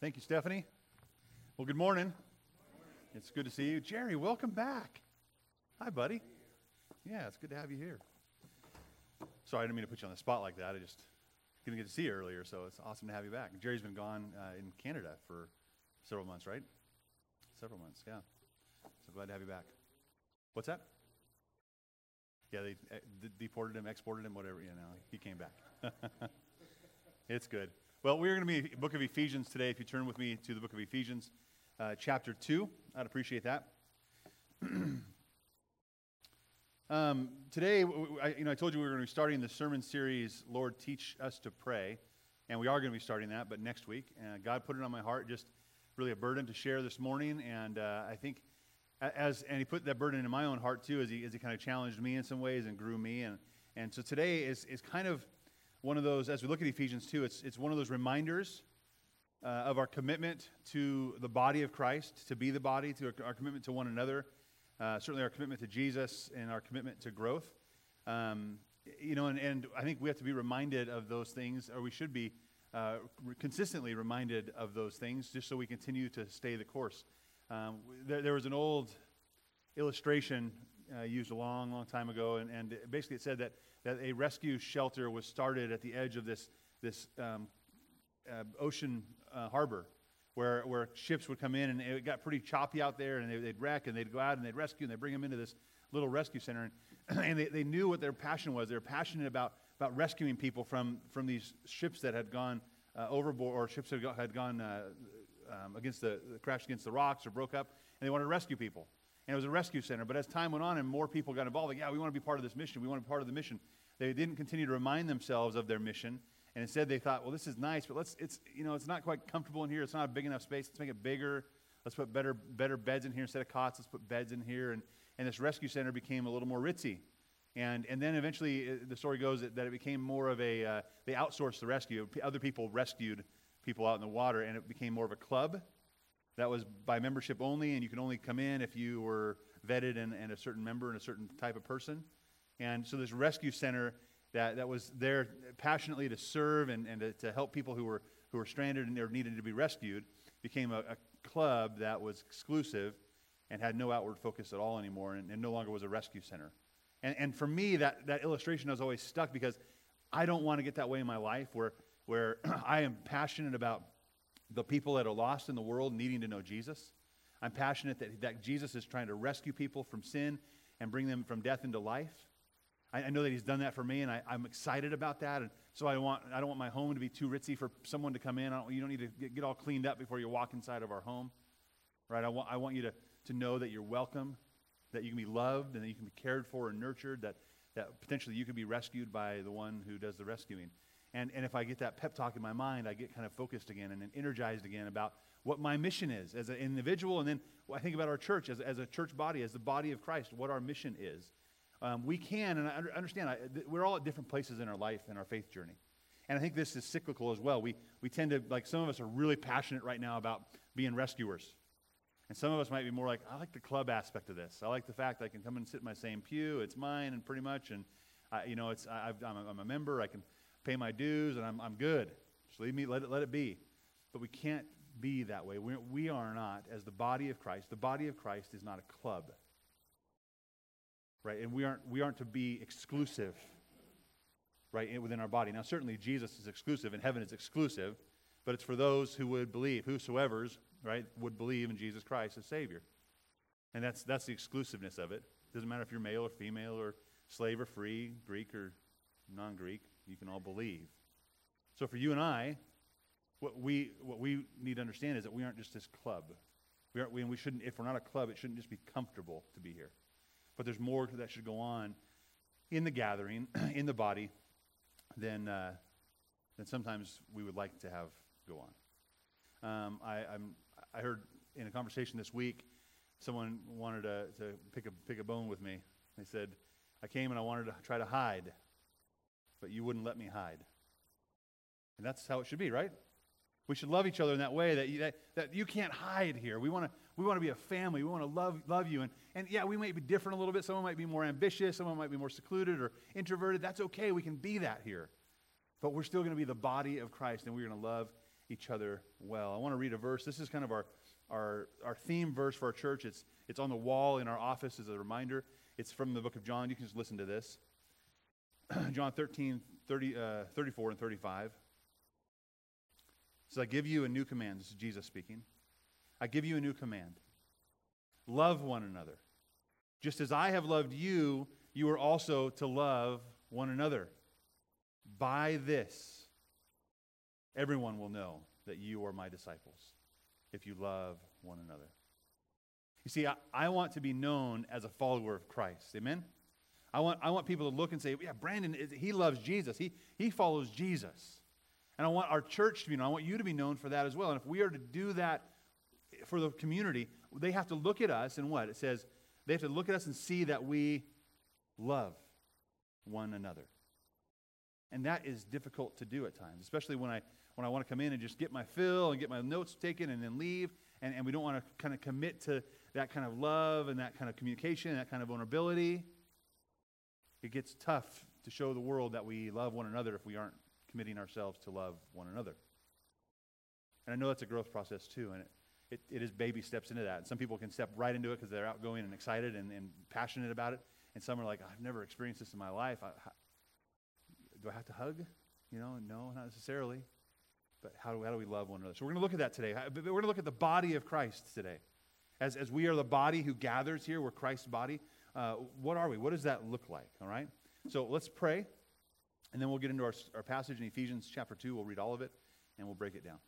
Thank you, Stephanie. Well, good morning. It's good to see you. Jerry, welcome back. Hi, buddy. Yeah, it's good to have you here. Sorry, I didn't mean to put you on the spot like that. I just didn't get to see you earlier, so it's awesome to have you back. Jerry's been gone uh, in Canada for several months, right? Several months, yeah. So glad to have you back. What's that? Yeah, they uh, deported him, exported him, whatever, you know, he came back. it's good. Well, we're going to be book of Ephesians today. If you turn with me to the book of Ephesians, uh, chapter 2, I'd appreciate that. um, today, I, you know, I told you we were going to be starting the sermon series, Lord, Teach Us to Pray. And we are going to be starting that, but next week. Uh, God put it on my heart, just really a burden to share this morning. And uh, I think as and he put that burden in my own heart too as he, as he kind of challenged me in some ways and grew me and and so today is, is kind of one of those as we look at ephesians 2 it's, it's one of those reminders uh, of our commitment to the body of christ to be the body to our, our commitment to one another uh, certainly our commitment to jesus and our commitment to growth. Um, you know and, and i think we have to be reminded of those things or we should be uh, consistently reminded of those things just so we continue to stay the course. Um, there, there, was an old illustration uh, used a long, long time ago, and, and basically it said that, that a rescue shelter was started at the edge of this, this um, uh, ocean uh, harbor where, where ships would come in, and it got pretty choppy out there, and they, would wreck, and they'd go out and they'd rescue, and they'd bring them into this little rescue center. And, and they, they knew what their passion was. They were passionate about, about rescuing people from, from these ships that had gone uh, overboard, or ships that had gone uh, um, against the, crashed against the rocks or broke up, and they wanted to rescue people. And it was a rescue center. But as time went on and more people got involved, like, yeah, we want to be part of this mission. We want to be part of the mission. They didn't continue to remind themselves of their mission. And instead they thought, well, this is nice, but let's, it's, you know, it's not quite comfortable in here. It's not a big enough space. Let's make it bigger. Let's put better, better beds in here instead of cots. Let's put beds in here. And, and this rescue center became a little more ritzy. And, and then eventually uh, the story goes that, that it became more of a, uh, they outsourced the rescue. Other people rescued people out in the water, and it became more of a club that was by membership only, and you can only come in if you were vetted and, and a certain member and a certain type of person. And so this rescue center that, that was there passionately to serve and, and to, to help people who were, who were stranded and needed to be rescued became a, a club that was exclusive and had no outward focus at all anymore and, and no longer was a rescue center. And, and for me, that, that illustration has always stuck because I don't want to get that way in my life where, where I am passionate about the people that are lost in the world needing to know Jesus. I'm passionate that, that Jesus is trying to rescue people from sin and bring them from death into life. I, I know that he's done that for me, and I, am excited about that. And so I, want, I don't want my home to be too ritzy for someone to come in. Don't, you don't need to get, get, all cleaned up before you walk inside of our home. Right? I want, I want you to, to know that you're welcome, that you can be loved, and that you can be cared for and nurtured, that, that potentially you can be rescued by the one who does the rescuing. And, and if I get that pep talk in my mind, I get kind of focused again and energized again about what my mission is as an individual. And then I think about our church as, as a church body, as the body of Christ, what our mission is. Um, we can, and I understand, I, we're all at different places in our life and our faith journey. And I think this is cyclical as well. We, we tend to, like, some of us are really passionate right now about being rescuers. And some of us might be more like, I like the club aspect of this. I like the fact I can come and sit in my same pew. It's mine, and pretty much. And, I, you know, it's, I, am a, I'm a member. I can pay my dues, and I'm, I'm good. Just leave me, let it, let it be. But we can't be that way. We're, we are not, as the body of Christ, the body of Christ is not a club. Right? And we aren't, we aren't to be exclusive, right, within our body. Now, certainly Jesus is exclusive, and heaven is exclusive, but it's for those who would believe, whosoever's, right, would believe in Jesus Christ as Savior. And that's, that's the exclusiveness of it. It doesn't matter if you're male or female or slave or free, Greek or non Greek you can all believe. So for you and I, what we, what we need to understand is that we aren't just this club. We aren't, we, we shouldn't, if we're not a club, it shouldn't just be comfortable to be here. But there's more that should go on in the gathering, in the body, than, uh, than sometimes we would like to have go on. Um, I, I'm, I heard in a conversation this week, someone wanted to, to pick, a, pick a bone with me. They said, I came and I wanted to try to hide but you wouldn't let me hide. And that's how it should be, right? We should love each other in that way that you, that, that you can't hide here. We want to we want to be a family. We want to love, love you. And, and yeah, we might be different a little bit. Someone might be more ambitious. Someone might be more secluded or introverted. That's okay. We can be that here. But we're still going to be the body of Christ, and we're going to love each other well. I want to read a verse. This is kind of our, our, our theme verse for our church. It's, it's on the wall in our office as a reminder. It's from the book of John. You can just listen to this. John 13, 30, uh, 34 and 35. It says, I give you a new command. This is Jesus speaking. I give you a new command. Love one another. Just as I have loved you, you are also to love one another. By this, everyone will know that you are my disciples, if you love one another. You see, I, I want to be known as a follower of Christ. Amen? I want, I want people to look and say, yeah, Brandon, he loves Jesus. He, he follows Jesus. And I want our church to be known. I want you to be known for that as well. And if we are to do that for the community, they have to look at us and what? It says they have to look at us and see that we love one another. And that is difficult to do at times, especially when I, when I want to come in and just get my fill and get my notes taken and then leave. And, and we don't want to kind of commit to that kind of love and that kind of communication and that kind of vulnerability. It gets tough to show the world that we love one another if we aren't committing ourselves to love one another. And I know that's a growth process too, and it, it, it is baby steps into that. And some people can step right into it because they're outgoing and excited and, and passionate about it. And some are like, I've never experienced this in my life. I, how, do I have to hug? You know, no, not necessarily. But how do, how do we love one another? So we're going to look at that today. We're going to look at the body of Christ today. As, as we are the body who gathers here, we're Christ's body. Uh, what are we? What does that look like? All right? So let's pray, and then we'll get into our, our passage in Ephesians chapter 2. We'll read all of it, and we'll break it down.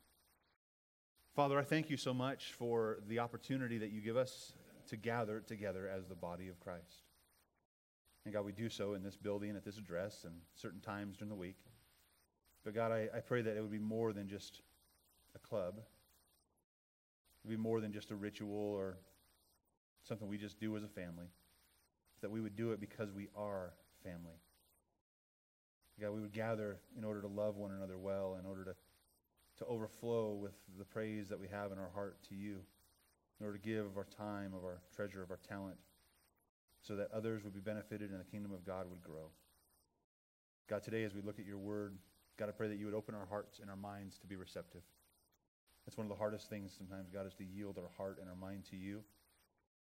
Father, I thank you so much for the opportunity that you give us to gather together as the body of Christ. And God, we do so in this building, at this address, and certain times during the week. But God, I, I pray that it would be more than just a club. It would be more than just a ritual or something we just do as a family. That we would do it because we are family. God, we would gather in order to love one another well, in order to, to overflow with the praise that we have in our heart to you, in order to give of our time, of our treasure, of our talent so that others would be benefited and the kingdom of God would grow. God, today as we look at your word, God, I pray that you would open our hearts and our minds to be receptive. That's one of the hardest things sometimes, God, is to yield our heart and our mind to you.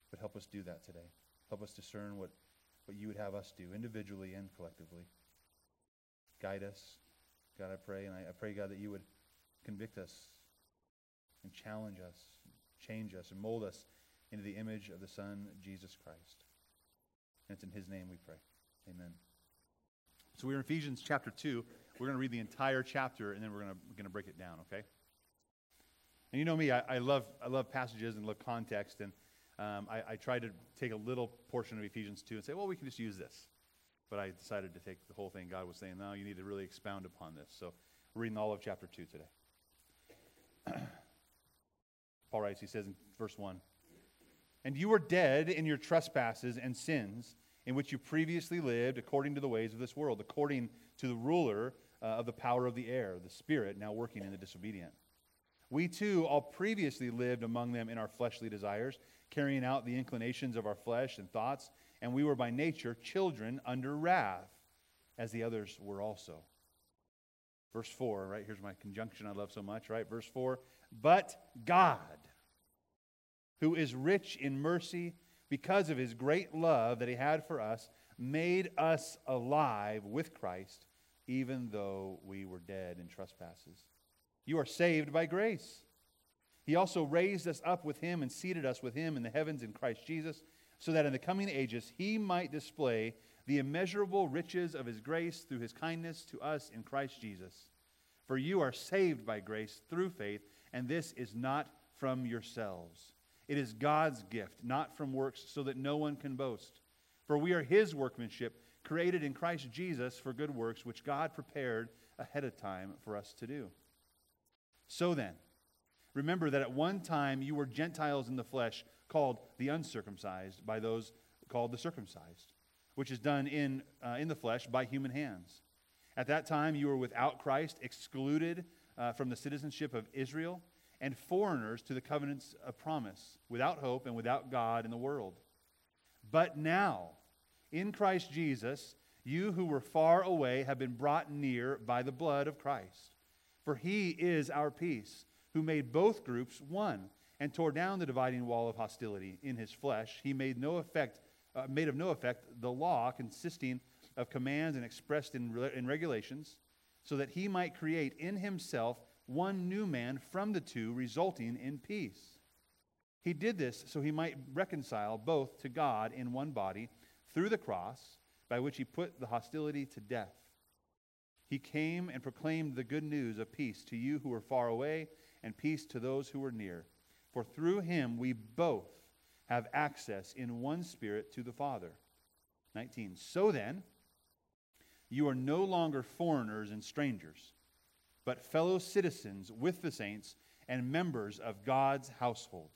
But help us do that today. Help us discern what, what you would have us do, individually and collectively. Guide us. God, I pray, and I, I pray, God, that you would convict us and challenge us, change us, and mold us into the image of the Son, Jesus Christ. And it's in his name we pray. Amen. So we're in Ephesians chapter 2. We're going to read the entire chapter, and then we're going to, we're going to break it down, okay? And you know me, I, I, love, I love passages and love context, and um, I, I tried to take a little portion of Ephesians 2 and say, well, we can just use this. But I decided to take the whole thing. God was saying, no, you need to really expound upon this. So we're reading all of chapter 2 today. Paul writes, he says in verse 1 and you were dead in your trespasses and sins, in which you previously lived according to the ways of this world, according to the ruler uh, of the power of the air, the Spirit now working in the disobedient. We too all previously lived among them in our fleshly desires, carrying out the inclinations of our flesh and thoughts, and we were by nature children under wrath, as the others were also. Verse 4, right? Here's my conjunction I love so much, right? Verse 4 But God who is rich in mercy because of his great love that he had for us, made us alive with Christ, even though we were dead in trespasses. You are saved by grace. He also raised us up with him and seated us with him in the heavens in Christ Jesus, so that in the coming ages he might display the immeasurable riches of his grace through his kindness to us in Christ Jesus. For you are saved by grace through faith, and this is not from yourselves. It is God's gift, not from works, so that no one can boast. For we are his workmanship, created in Christ Jesus for good works, which God prepared ahead of time for us to do. So then, remember that at one time you were Gentiles in the flesh, called the uncircumcised by those called the circumcised, which is done in, uh, in the flesh by human hands. At that time you were without Christ, excluded uh, from the citizenship of Israel and foreigners to the covenants of promise, without hope and without God in the world. But now, in Christ Jesus, you who were far away have been brought near by the blood of Christ. For he is our peace, who made both groups one and tore down the dividing wall of hostility in his flesh. He made no effect, uh, made of no effect the law consisting of commands and expressed in, re- in regulations, so that he might create in himself one new man from the two, resulting in peace. He did this so he might reconcile both to God in one body through the cross, by which he put the hostility to death. He came and proclaimed the good news of peace to you who were far away and peace to those who are near. For through him we both have access in one spirit to the Father. 19. So then, you are no longer foreigners and strangers, but fellow citizens with the saints and members of God's household,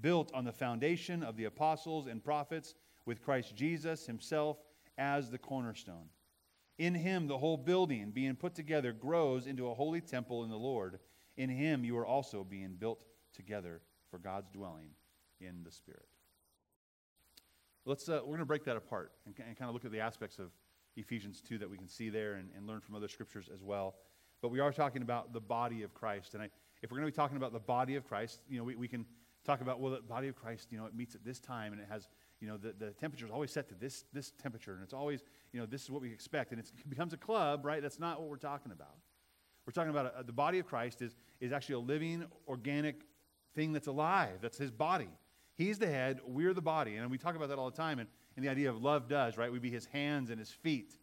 built on the foundation of the apostles and prophets, with Christ Jesus himself as the cornerstone in him, the whole building, being put together, grows into a holy temple in the Lord. In him, you are also being built together for God's dwelling in the Spirit. Let's, uh, we're going to break that apart and, and, kind of look at the aspects of Ephesians 2 that we can see there and, and, learn from other scriptures as well. But we are talking about the body of Christ. And I, if we're going to be talking about the body of Christ, you know, we, we can talk about, well, the body of Christ, you know, it meets at this time and it has you know, the, the temperature is always set to this, this temperature, and it's always, you know, this is what we expect. And it becomes a club, right? That's not what we're talking about. We're talking about a, the body of Christ is, is actually a living, organic thing that's alive. That's his body. He's the head, we're the body. And we talk about that all the time. And, and the idea of love does, right? We be his hands and his feet.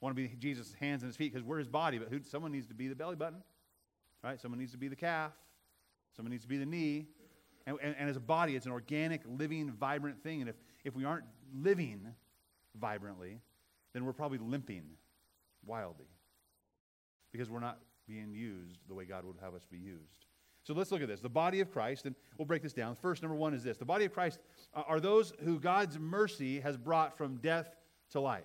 want to be Jesus' hands and his feet because we're his body, but who, someone needs to be the belly button, right? Someone needs to be the calf. Someone needs to be the knee. And, and, and, as a body, it's an organic, living, vibrant thing. And if, if we aren't living vibrantly, then we're probably limping wildly because we're not being used the way God would have us be used. So let's look at this. The body of Christ, and we'll break this down. First, number one is this the body of Christ are those who God's mercy has brought from death to life.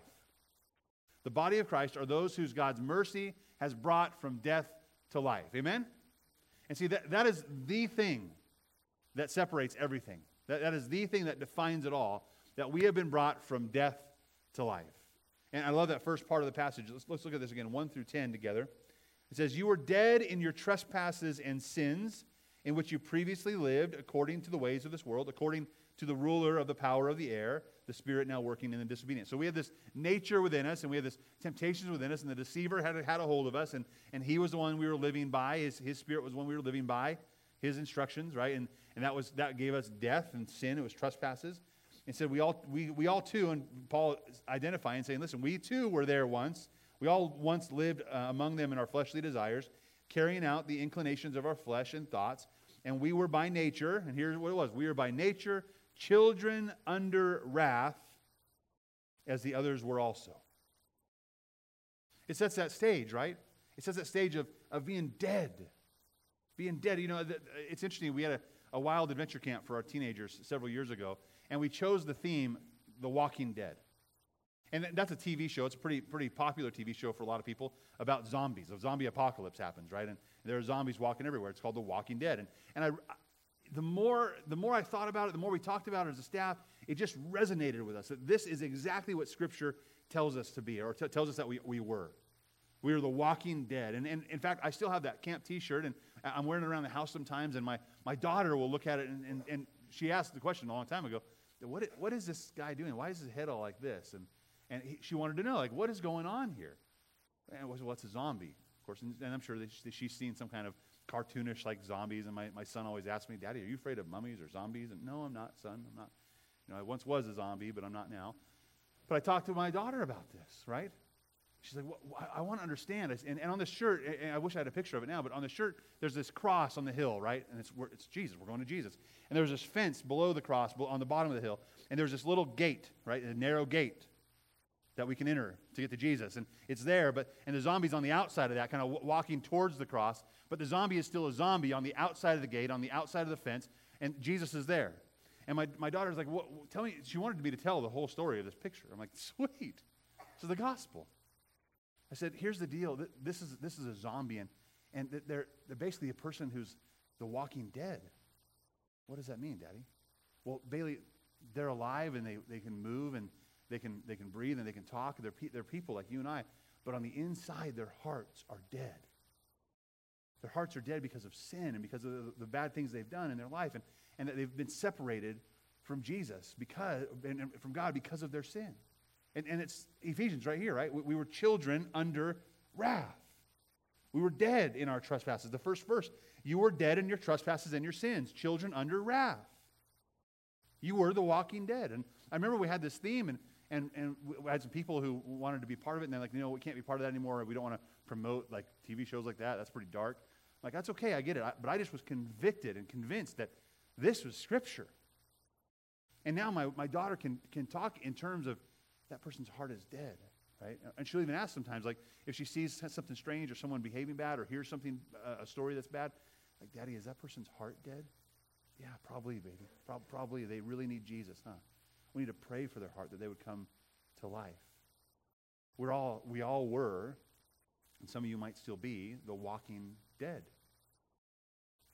The body of Christ are those whose God's mercy has brought from death to life. Amen? And see, that, that is the thing that separates everything. That, that is the thing that defines it all, that we have been brought from death to life. And I love that first part of the passage. Let's, let's look at this again, 1 through 10 together. It says, You were dead in your trespasses and sins, in which you previously lived according to the ways of this world, according to the ruler of the power of the air, the spirit now working in the disobedience. So we have this nature within us, and we have this temptations within us, and the deceiver had, had a hold of us, and, and he was the one we were living by. His, his spirit was the one we were living by, his instructions, right? And, and that was that gave us death and sin. It was trespasses. And said we all we, we all too, and Paul identifying saying, listen, we too were there once. We all once lived uh, among them in our fleshly desires, carrying out the inclinations of our flesh and thoughts. And we were by nature, and here's what it was: we were by nature children under wrath, as the others were also. It sets that stage, right? It sets that stage of, of being dead. Being dead. You know, it's interesting. We had a a wild adventure camp for our teenagers several years ago, and we chose the theme The Walking Dead. And that's a TV show. It's a pretty, pretty popular TV show for a lot of people about zombies. A zombie apocalypse happens, right? And there are zombies walking everywhere. It's called The Walking Dead. And, and I, the, more, the more I thought about it, the more we talked about it as a staff, it just resonated with us that this is exactly what Scripture tells us to be, or t- tells us that we, we were. We are the walking dead. And, and in fact, I still have that camp t shirt, and I'm wearing it around the house sometimes, and my, my daughter will look at it, and, and, and she asked the question a long time ago what, what is this guy doing? Why is his head all like this? And, and he, she wanted to know, like, what is going on here? And what's a zombie? Of course, and, and I'm sure that she's seen some kind of cartoonish like zombies. And my, my son always asks me, Daddy, are you afraid of mummies or zombies? And no, I'm not, son. I'm not. You know, I once was a zombie, but I'm not now. But I talked to my daughter about this, right? She's like, well, I want to understand. And, and on the shirt, I wish I had a picture of it now, but on the shirt, there's this cross on the hill, right? And it's, it's Jesus. We're going to Jesus. And there's this fence below the cross on the bottom of the hill. And there's this little gate, right? A narrow gate that we can enter to get to Jesus. And it's there, but and the zombie's on the outside of that, kind of walking towards the cross. But the zombie is still a zombie on the outside of the gate, on the outside of the fence, and Jesus is there. And my, my daughter's like, well, tell me, she wanted me to tell the whole story of this picture. I'm like, sweet. Is the gospel. I said, here's the deal. This is, this is a zombie, and, and they're, they're basically a person who's the walking dead. What does that mean, Daddy? Well, Bailey, they're alive and they, they can move and they can, they can breathe and they can talk. They're, pe- they're people like you and I. But on the inside, their hearts are dead. Their hearts are dead because of sin and because of the, the bad things they've done in their life, and, and that they've been separated from Jesus because and, and from God because of their sin. And, and it's Ephesians right here, right? We, we were children under wrath. We were dead in our trespasses. The first verse, you were dead in your trespasses and your sins, children under wrath. You were the walking dead. And I remember we had this theme, and, and, and we had some people who wanted to be part of it, and they're like, you know, we can't be part of that anymore. We don't want to promote like TV shows like that. That's pretty dark. I'm like, that's okay, I get it. I, but I just was convicted and convinced that this was Scripture. And now my, my daughter can, can talk in terms of that person's heart is dead, right? And she'll even ask sometimes, like, if she sees something strange or someone behaving bad or hears something, uh, a story that's bad, like, Daddy, is that person's heart dead? Yeah, probably, baby. Pro- probably they really need Jesus, huh? We need to pray for their heart that they would come to life. We're all, we all were, and some of you might still be, the walking dead.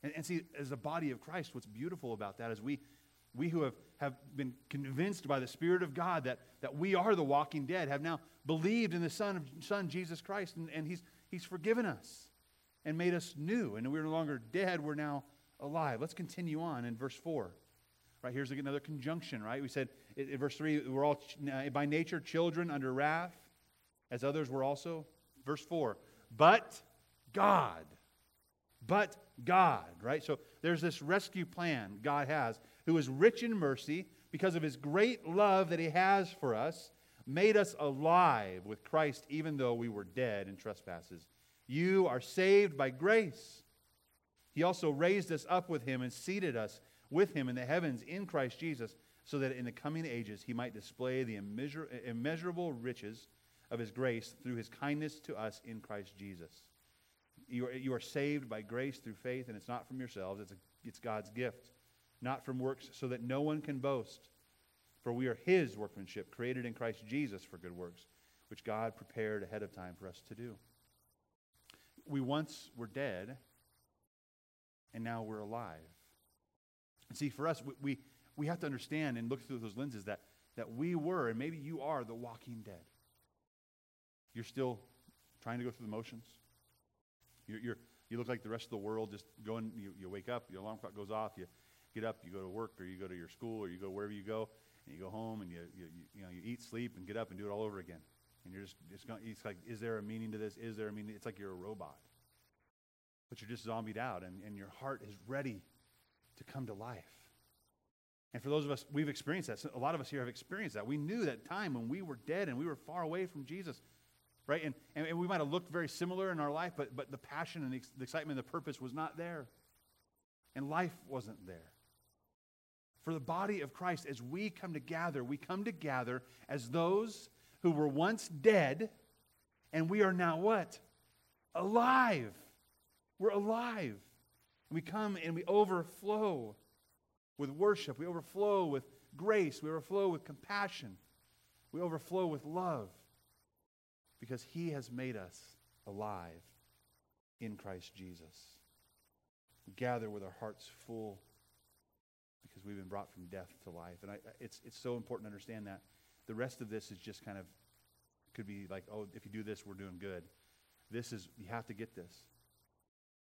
And, and see, as a body of Christ, what's beautiful about that is we, we who have, have been convinced by the Spirit of God that, that we are the walking dead have now believed in the Son, of, Son Jesus Christ, and, and he's, he's forgiven us and made us new. And we're no longer dead, we're now alive. Let's continue on in verse 4. Right, here's another conjunction, right? We said verse 3, we're all by nature children under wrath, as others were also. Verse 4, but God. But God, right? So there's this rescue plan God has, who is rich in mercy because of his great love that he has for us, made us alive with Christ even though we were dead in trespasses. You are saved by grace. He also raised us up with him and seated us with him in the heavens in Christ Jesus, so that in the coming ages he might display the immeasur- immeasurable riches of his grace through his kindness to us in Christ Jesus. You are, you are saved by grace through faith, and it's not from yourselves, it's, a, it's God's gift, not from works, so that no one can boast. For we are his workmanship, created in Christ Jesus for good works, which God prepared ahead of time for us to do. We once were dead, and now we're alive. And see, for us, we, we, we have to understand and look through those lenses that, that we were, and maybe you are, the walking dead. You're still trying to go through the motions. You're, you're, you look like the rest of the world, just going, you, you wake up, your alarm clock goes off, you get up, you go to work, or you go to your school, or you go wherever you go, and you go home, and you, you, you, know, you eat, sleep, and get up and do it all over again. And you're just, just going, it's like, is there a meaning to this? Is there a meaning? It's like you're a robot. But you're just zombied out, and, and your heart is ready to come to life. And for those of us, we've experienced that. A lot of us here have experienced that. We knew that time when we were dead and we were far away from Jesus, right? And, and, we might have looked very similar in our life, but, but the passion and the, excitement and the purpose was not there. And life wasn't there. For the body of Christ, as we come together, we come together as those who were once dead, and we are now what? Alive. We're alive. And we come and we overflow with worship. We overflow with grace. We overflow with compassion. We overflow with love because he has made us alive in Christ Jesus. We gather with our hearts full because we've been brought from death to life. And I, it's, it's so important to understand that. The rest of this is just kind of, could be like, oh, if you do this, we're doing good. This is, you have to get this.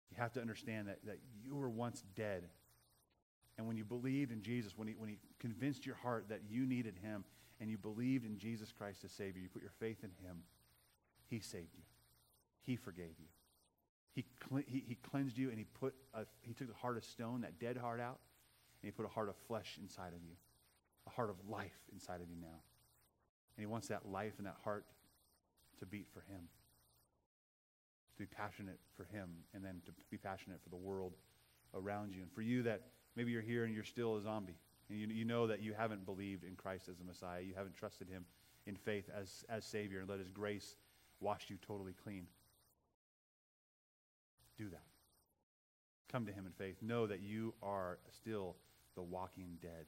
You have to understand that, that you were once dead. And when you believed in Jesus, when he, when he convinced your heart that you needed him, and you believed in Jesus Christ as Savior, you put your faith in him, he saved you. He forgave you. He, he, he cleansed you, and he, put a, he took the heart of stone, that dead heart out, and he put a heart of flesh inside of you, a heart of life inside of you now. And he wants that life and that heart to beat for him to be passionate for Him and then to be passionate for the world around you. And for you that maybe you're here and you're still a zombie, and you, you know that you haven't believed in Christ as a Messiah, you haven't trusted Him in faith as, as Savior, and let His grace wash you totally clean. Do that. Come to Him in faith. Know that you are still the walking dead,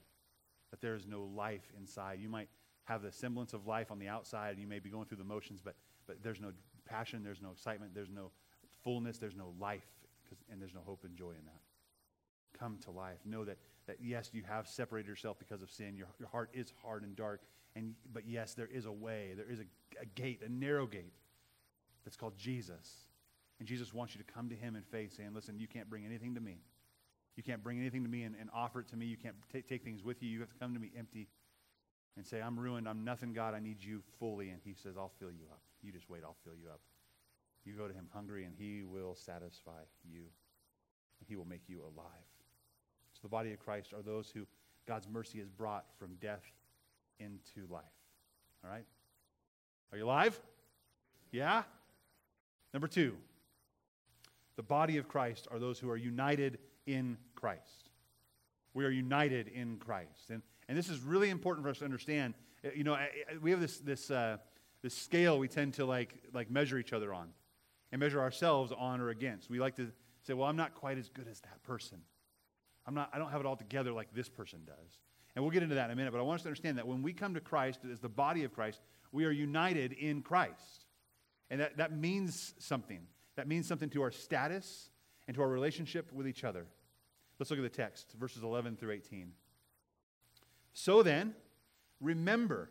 that there is no life inside. You might have the semblance of life on the outside, you may be going through the motions, but, but there's no passion, there's no excitement, there's no fullness, there's no life, and there's no hope and joy in that. Come to life. Know that, that yes, you have separated yourself because of sin. Your, your heart is hard and dark. And, but yes, there is a way, there is a, a gate, a narrow gate that's called Jesus. And Jesus wants you to come to him in faith, saying, Listen, you can't bring anything to me. You can't bring anything to me and, and offer it to me. You can't t- take things with you. You have to come to me empty and say, I'm ruined. I'm nothing, God. I need you fully. And he says, I'll fill you up. You just wait. I'll fill you up. You go to him hungry, and he will satisfy you. And he will make you alive. The body of Christ are those who God's mercy has brought from death into life. All right? Are you alive? Yeah? Number two, the body of Christ are those who are united in Christ. We are united in Christ. And, and this is really important for us to understand. Uh, you know, we have this, this, uh, this scale we tend to like, like measure each other on and measure ourselves on or against. We like to say, well, I'm not quite as good as that person. I'm not, I don't have it all together like this person does. And we'll get into that in a minute, but I want us to understand that when we come to Christ as the body of Christ, we are united in Christ. And that, that means something. That means something to our status and to our relationship with each other. Let's look at the text, verses 11 through 18. So then, remember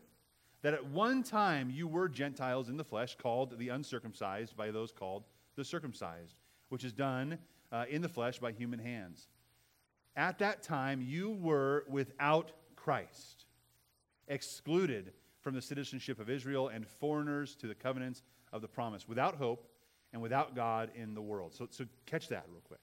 that at one time you were Gentiles in the flesh, called the uncircumcised by those called the circumcised, which is done uh, in the flesh by human hands. At that time you were without Christ, excluded from the citizenship of Israel and foreigners to the covenants of the promise, without hope and without God in the world. So, so catch that real quick.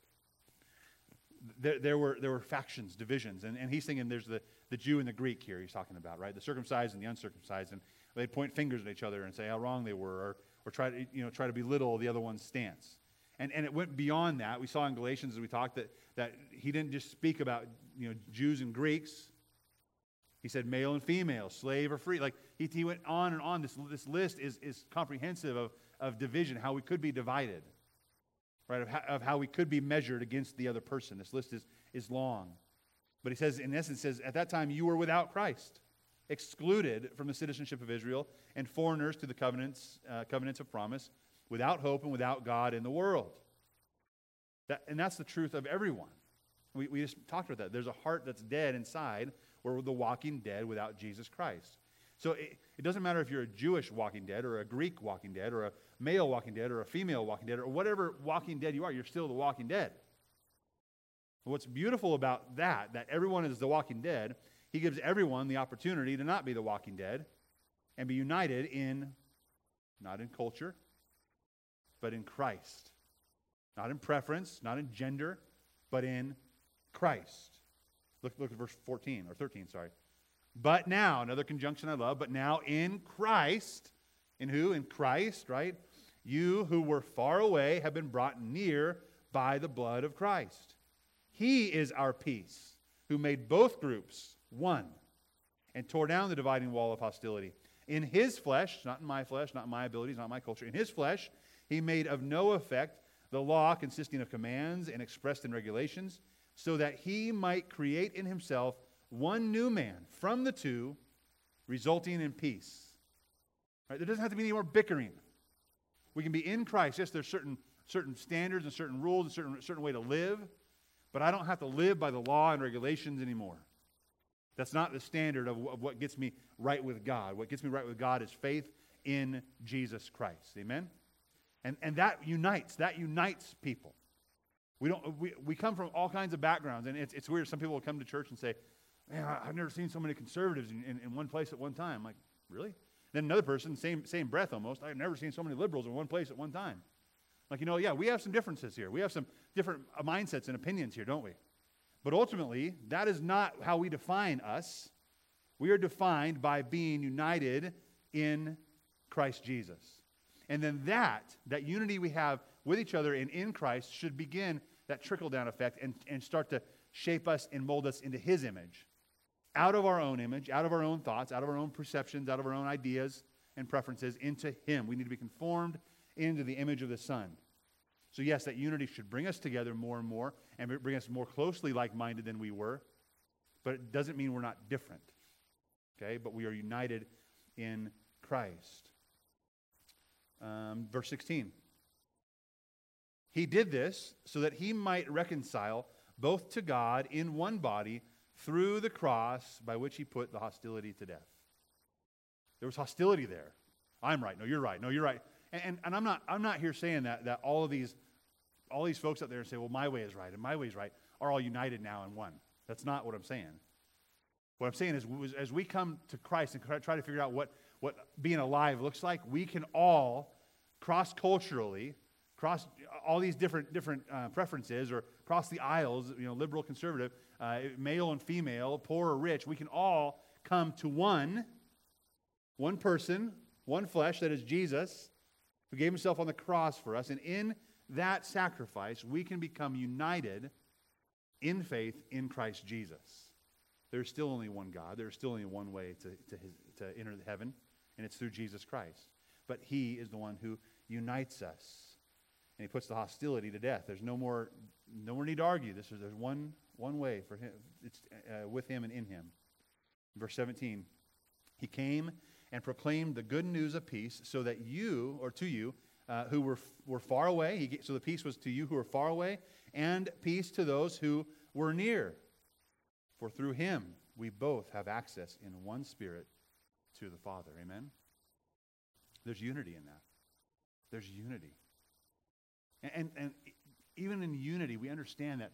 There, there, were, there were factions, divisions, and, and he's thinking there's the, the Jew and the Greek here he's talking about, right? The circumcised and the uncircumcised, and they'd point fingers at each other and say how wrong they were, or, or try, to, you know, try to belittle the other one's stance. And, and it went beyond that. We saw in Galatians as we talked that, that he didn't just speak about you know, Jews and Greeks. He said male and female, slave or free. Like he, he went on and on. This, this list is, is comprehensive of, of division, how we could be divided, right? Of how, of how we could be measured against the other person. This list is, is long. But he says, in essence, says, at that time you were without Christ, excluded from the citizenship of Israel, and foreigners to the covenants, uh, covenants of promise, without hope and without God in the world. That, and that's the truth of everyone. We, we just talked about that. There's a heart that's dead inside. We're the walking dead without Jesus Christ. So it, it, doesn't matter if you're a Jewish walking dead or a Greek walking dead or a male walking dead or a female walking dead or whatever walking dead you are, you're still the walking dead. What's beautiful about that, that everyone is the walking dead, he gives everyone the opportunity to not be the walking dead and be united in, not in culture, but in Christ. Not in preference, not in gender, but in Christ. Look, look at verse 14 or 13, sorry. But now, another conjunction I love, but now in Christ, in who? In Christ, right? You who were far away have been brought near by the blood of Christ. He is our peace, who made both groups one and tore down the dividing wall of hostility. In his flesh, not in my flesh, not in my abilities, not my culture, in his flesh, he made of no effect the law consisting of commands and expressed in regulations, so that he might create in himself one new man from the two, resulting in peace. Right? There doesn't have to be any more bickering. We can be in Christ. Yes, there's certain, certain standards and certain rules, and certain, certain way to live, but I don't have to live by the law and regulations anymore. That's not the standard of, of what gets me right with God. What gets me right with God is faith in Jesus Christ. Amen? And, and that unites, that unites people. We, don't, we, we come from all kinds of backgrounds, and it's, it's weird. Some people will come to church and say, Man, I've never seen so many conservatives in, in, in one place at one time. I'm like, really? Then another person, same, same breath almost, I've never seen so many liberals in one place at one time. Like, you know, yeah, we have some differences here. We have some different uh, mindsets and opinions here, don't we? But ultimately, that is not how we define us. We are defined by being united in Christ Jesus. And then that, that unity we have with each other and in Christ should begin that trickle down effect and, and start to shape us and mold us into his image. Out of our own image, out of our own thoughts, out of our own perceptions, out of our own ideas and preferences into him. We need to be conformed into the image of the Son. So, yes, that unity should bring us together more and more and bring us more closely like minded than we were. But it doesn't mean we're not different. Okay? But we are united in Christ. Um, verse 16. He did this so that he might reconcile both to God in one body through the cross by which he put the hostility to death. There was hostility there. I'm right. No, you're right. No, you're right. And, and, and I'm, not, I'm not here saying that, that all of these, all these folks out there say, well, my way is right and my way is right, are all united now in one. That's not what I'm saying. What I'm saying is, as we come to Christ and try to figure out what, what being alive looks like, we can all cross culturally, cross all these different, different uh, preferences, or cross the aisles, you know, liberal, conservative, uh, male and female, poor or rich, we can all come to one, one person, one flesh, that is Jesus, who gave himself on the cross for us. And in that sacrifice, we can become united in faith in Christ Jesus. There's still only one God. There's still only one way to, to, his, to enter heaven, and it's through Jesus Christ. But He is the one who unites us, and He puts the hostility to death. There's no more, no more need to argue. This is, there's one, one way for Him. It's uh, with Him and in Him. Verse 17 He came and proclaimed the good news of peace so that you, or to you, uh, who were, were far away, he, so the peace was to you who were far away, and peace to those who were near. For through him we both have access in one spirit to the Father. Amen? There's unity in that. There's unity. And, and, and even in unity, we understand that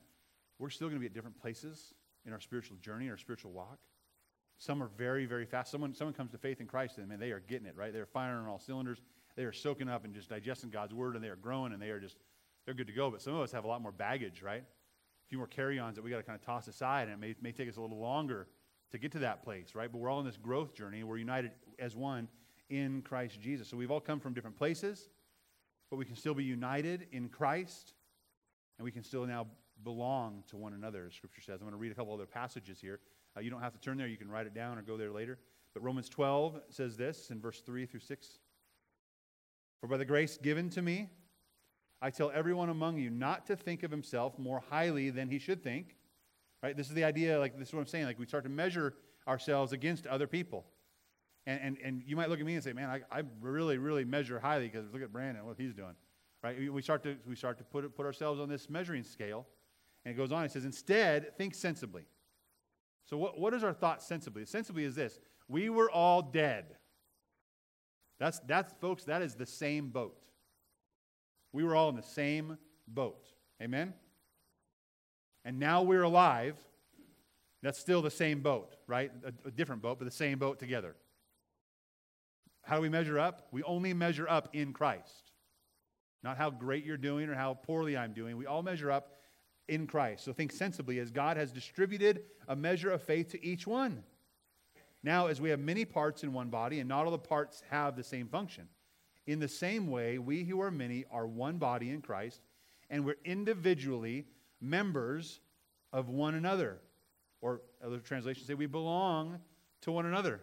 we're still going to be at different places in our spiritual journey, in our spiritual walk. Some are very, very fast. Someone, someone comes to faith in Christ, and man, they are getting it, right? They're firing on all cylinders. They are soaking up and just digesting God's word, and they are growing, and they are just, they're good to go. But some of us have a lot more baggage, right? a few more carry ons that we got to kind of toss aside, and it may, may take us a little longer to get to that place, right? But we're all in this growth journey. We're united as one in Christ Jesus. So we've all come from different places, but we can still be united in Christ, and we can still now belong to one another, as Scripture says. I'm going to read a couple other passages here. Uh, you don't have to turn there, you can write it down or go there later. But Romans 12 says this in verse 3 through 6 For by the grace given to me, I tell everyone among you not to think of himself more highly than he should think. Right? This is the idea, like, this is what I'm saying. Like, we start to measure ourselves against other people. And, and, and you might look at me and say, man, I, I really, really measure highly because look at Brandon, what he's doing. Right? We start to, we start to put, put ourselves on this measuring scale. And it goes on, it says, instead, think sensibly. So, what, what is our thought sensibly? Sensibly is this we were all dead. That's, that's, folks, that is the same boat. We were all in the same boat. Amen? And now we're alive. That's still the same boat, right? A, a, different boat, but the same boat together. How do we measure up? We only measure up in Christ. Not how great you're doing or how poorly I'm doing. We all measure up in Christ. So think sensibly as God has distributed a measure of faith to each one. Now, as we have many parts in one body, and not all the parts have the same function, in the same way, we who are many are one body in Christ, and we're individually members of one another. Or other translations say we belong to one another.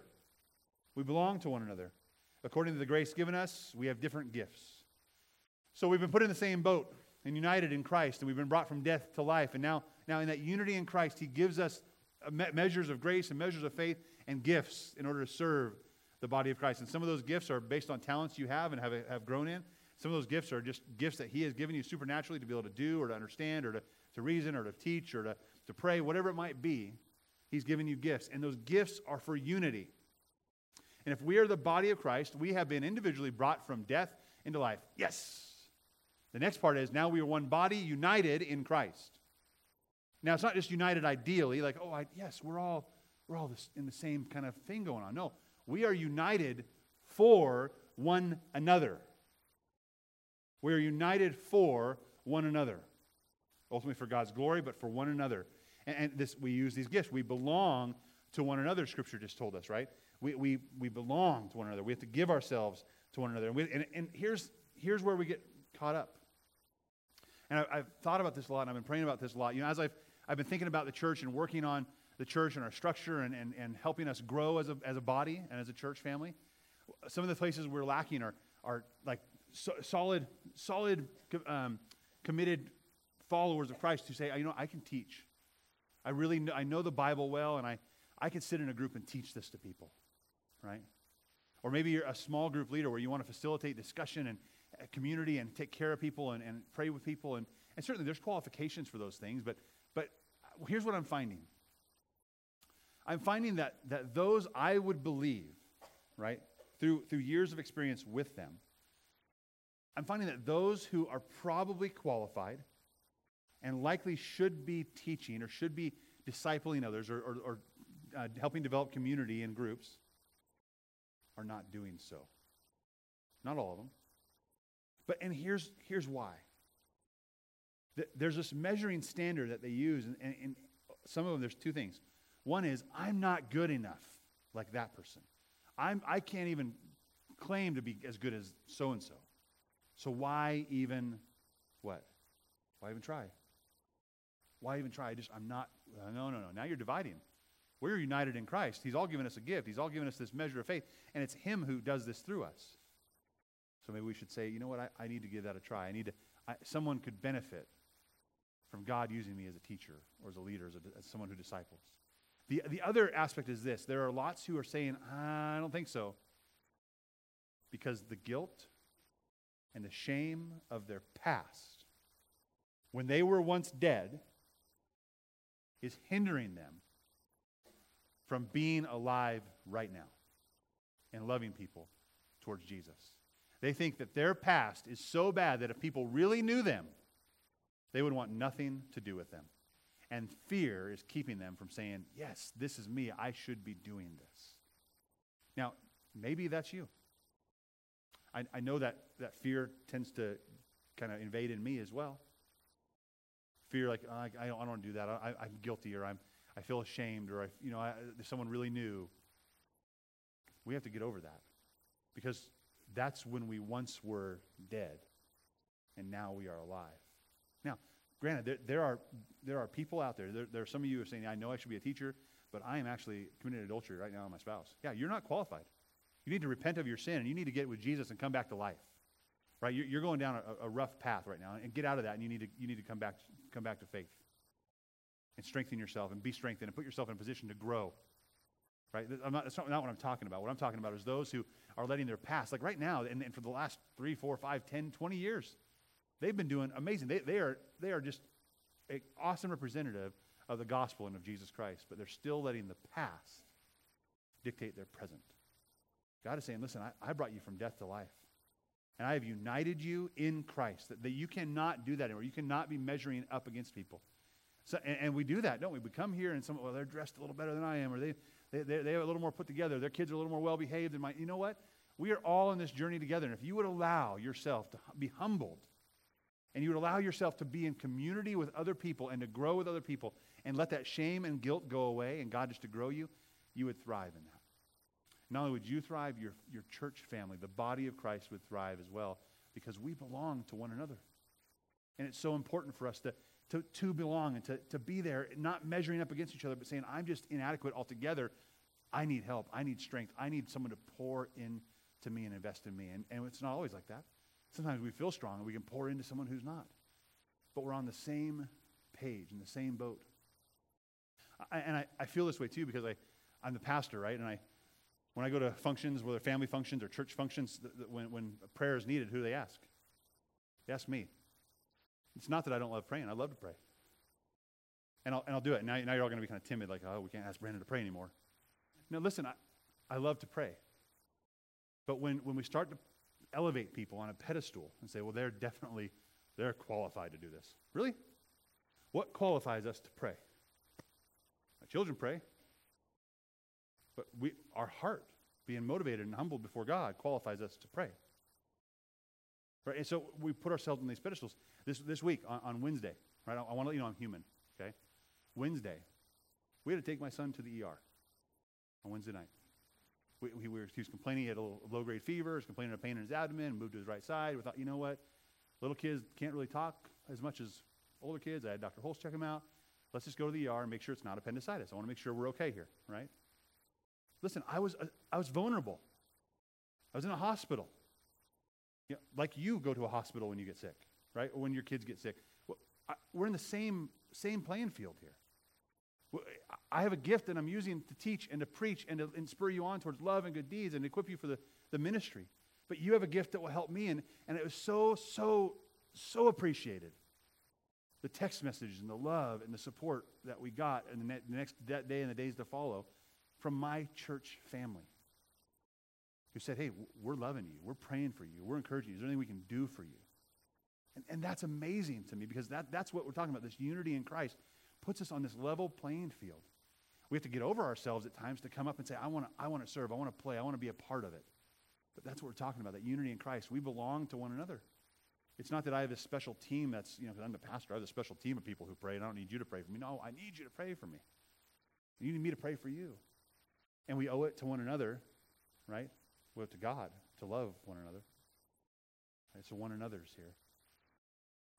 We belong to one another. According to the grace given us, we have different gifts. So we've been put in the same boat and united in Christ, and we've been brought from death to life. And now, now in that unity in Christ, He gives us uh, measures of grace and measures of faith and gifts in order to serve the body of Christ. And some of those gifts are based on talents you have and have, have grown in. Some of those gifts are just gifts that He has given you supernaturally to be able to do or to understand or to, to reason or to teach or to, to pray, whatever it might be. He's given you gifts. And those gifts are for unity. And if we are the body of Christ, we have been individually brought from death into life. Yes. The next part is now we are one body united in Christ. Now it's not just united ideally, like, oh, I, yes, we're all we're all this, in the same kind of thing going on. No, we are united for one another. We are united for one another. Ultimately for God's glory, but for one another. And, and this, we use these gifts. We belong to one another, Scripture just told us, right? We, we, we belong to one another. We have to give ourselves to one another. And, we, and, and here's, here's where we get caught up. And I, have thought about this a lot, and I've been praying about this a lot. You know, as I've, I've been thinking about the church and working on the church and our structure and, and, and helping us grow as a, as a body and as a church family. Some of the places we're lacking are, are like so, solid, solid, um, committed followers of Christ who say, oh, you know, I can teach. I really know, I know the Bible well, and I, I can sit in a group and teach this to people, right? Or maybe you're a small group leader where you want to facilitate discussion and uh, community and take care of people and, and pray with people. And, and certainly there's qualifications for those things, but, but uh, here's what I'm finding I'm finding that, that those I would believe, right, through, through years of experience with them, I'm finding that those who are probably qualified and likely should be teaching or should be discipling others or, or, or uh, helping develop community in groups are not doing so. Not all of them. But, and here's, here's why. There's this measuring standard that they use, and, and, and some of them, there's two things. One is, I'm not good enough like that person. I'm, I can't even claim to be as good as so and so. So why even what? Why even try? Why even try? I just I'm not. Uh, no, no, no. Now you're dividing. We're united in Christ. He's all given us a gift. He's all given us this measure of faith, and it's Him who does this through us. So maybe we should say, you know what? I, I need to give that a try. I need to. I, someone could benefit from God using me as a teacher or as a leader, as, a, as someone who disciples. The, the other aspect is this there are lots who are saying, I don't think so. Because the guilt and the shame of their past, when they were once dead, is hindering them from being alive right now and loving people towards Jesus. They think that their past is so bad that if people really knew them, they would want nothing to do with them. And fear is keeping them from saying, Yes, this is me. I should be doing this. Now, maybe that's you. I, I know that, that fear tends to kind of invade in me as well. Fear, like, oh, I, I, don't, want to do that. I, am guilty, or I'm, I feel ashamed, or I, you know, I, someone really knew. We have to get over that because that's when we once were dead, and now we are alive. Now, granted, there, there are, there are people out there, there, there are some of you who are saying, I know I should be a teacher, but I am actually committing adultery right now with my spouse. Yeah, you're not qualified. You need to repent of your sin and you need to get with Jesus and come back to life. Right? You're going down a, a rough path right now and get out of that and you need to, you need to come, back, come back to faith and strengthen yourself and be strengthened and put yourself in a position to grow. Right? Not, that's not, what I'm talking about. What I'm talking about is those who are letting their past, like right now, and, and for the last three, four, five, ten, twenty years, they've been doing amazing. They, they, are, they are just an awesome representative of the gospel and of Jesus Christ, but they're still letting the past dictate their present. God is saying, listen, I, I brought you from death to life. And I have united you in Christ. That, that you cannot do that anymore. You cannot be measuring up against people. So, and, and, we do that, don't we? We come here and some, well, they're dressed a little better than I am, or they, they, they, they have a little more put together. Their kids are a little more well behaved than mine. You know what? We are all in this journey together. And if you would allow yourself to be humbled, and you would allow yourself to be in community with other people and to grow with other people, and let that shame and guilt go away, and God just to grow you, you would thrive in that. Not only would you thrive, your, your church family, the body of Christ would thrive as well because we belong to one another. And it's so important for us to, to, to belong and to, to be there, not measuring up against each other, but saying, I'm just inadequate altogether. I need help. I need strength. I need someone to pour into me and invest in me. And, and it's not always like that. Sometimes we feel strong and we can pour into someone who's not. But we're on the same page, in the same boat. I, and I, I feel this way too because I, I'm the pastor, right? And I, when I go to functions, whether family functions or church functions, th- th- when, when prayer is needed, who do they ask? They ask me. It's not that I don't love praying. I love to pray. And I'll, and I'll do it. Now, now you're all going to be kind of timid, like, oh, we can't ask Brandon to pray anymore. No, listen, I, I love to pray. But when, when we start to elevate people on a pedestal and say, well, they're definitely, they're qualified to do this. Really? What qualifies us to pray? My children pray. But we, our heart, being motivated and humbled before God, qualifies us to pray. Right? And so we put ourselves on these pedestals. This, this week, on, on Wednesday, right? I, I want to let you know I'm human, okay? Wednesday, we had to take my son to the ER on Wednesday night. We, we were, he was complaining, he had a low grade fever, he was complaining of pain in his abdomen, moved to his right side. We thought, you know what? Little kids can't really talk as much as older kids. I had Dr. Holst check him out. Let's just go to the ER and make sure it's not appendicitis. I want to make sure we're okay here, right? Listen, I was, uh, I was vulnerable. I was in a hospital. You know, like you go to a hospital when you get sick, right? Or when your kids get sick. We're in the same, same playing field here. I have a gift that I'm using to teach and to preach and to and spur you on towards love and good deeds and equip you for the, the ministry. But you have a gift that will help me. And, and it was so, so, so appreciated. The text messages and the love and the support that we got in the, ne- the next day and the days to follow from my church family. who said, Hey, we're loving you. We're praying for you. We're encouraging you. Is there anything we can do for you? And, and that's amazing to me because that, that's what we're talking about. This unity in Christ puts us on this level playing field. We have to get over ourselves at times to come up and say, I want to I wanna serve. I want to play. I want to be a part of it. But that's what we're talking about that unity in Christ. We belong to one another. It's not that I have a special team that's, you know, because I'm the pastor, I have a special team of people who pray, and I don't need you to pray for me. No, I need you to pray for me. You need me to pray for you. And we owe it to one another, right? We owe it to God to love one another. Right? So one another's here.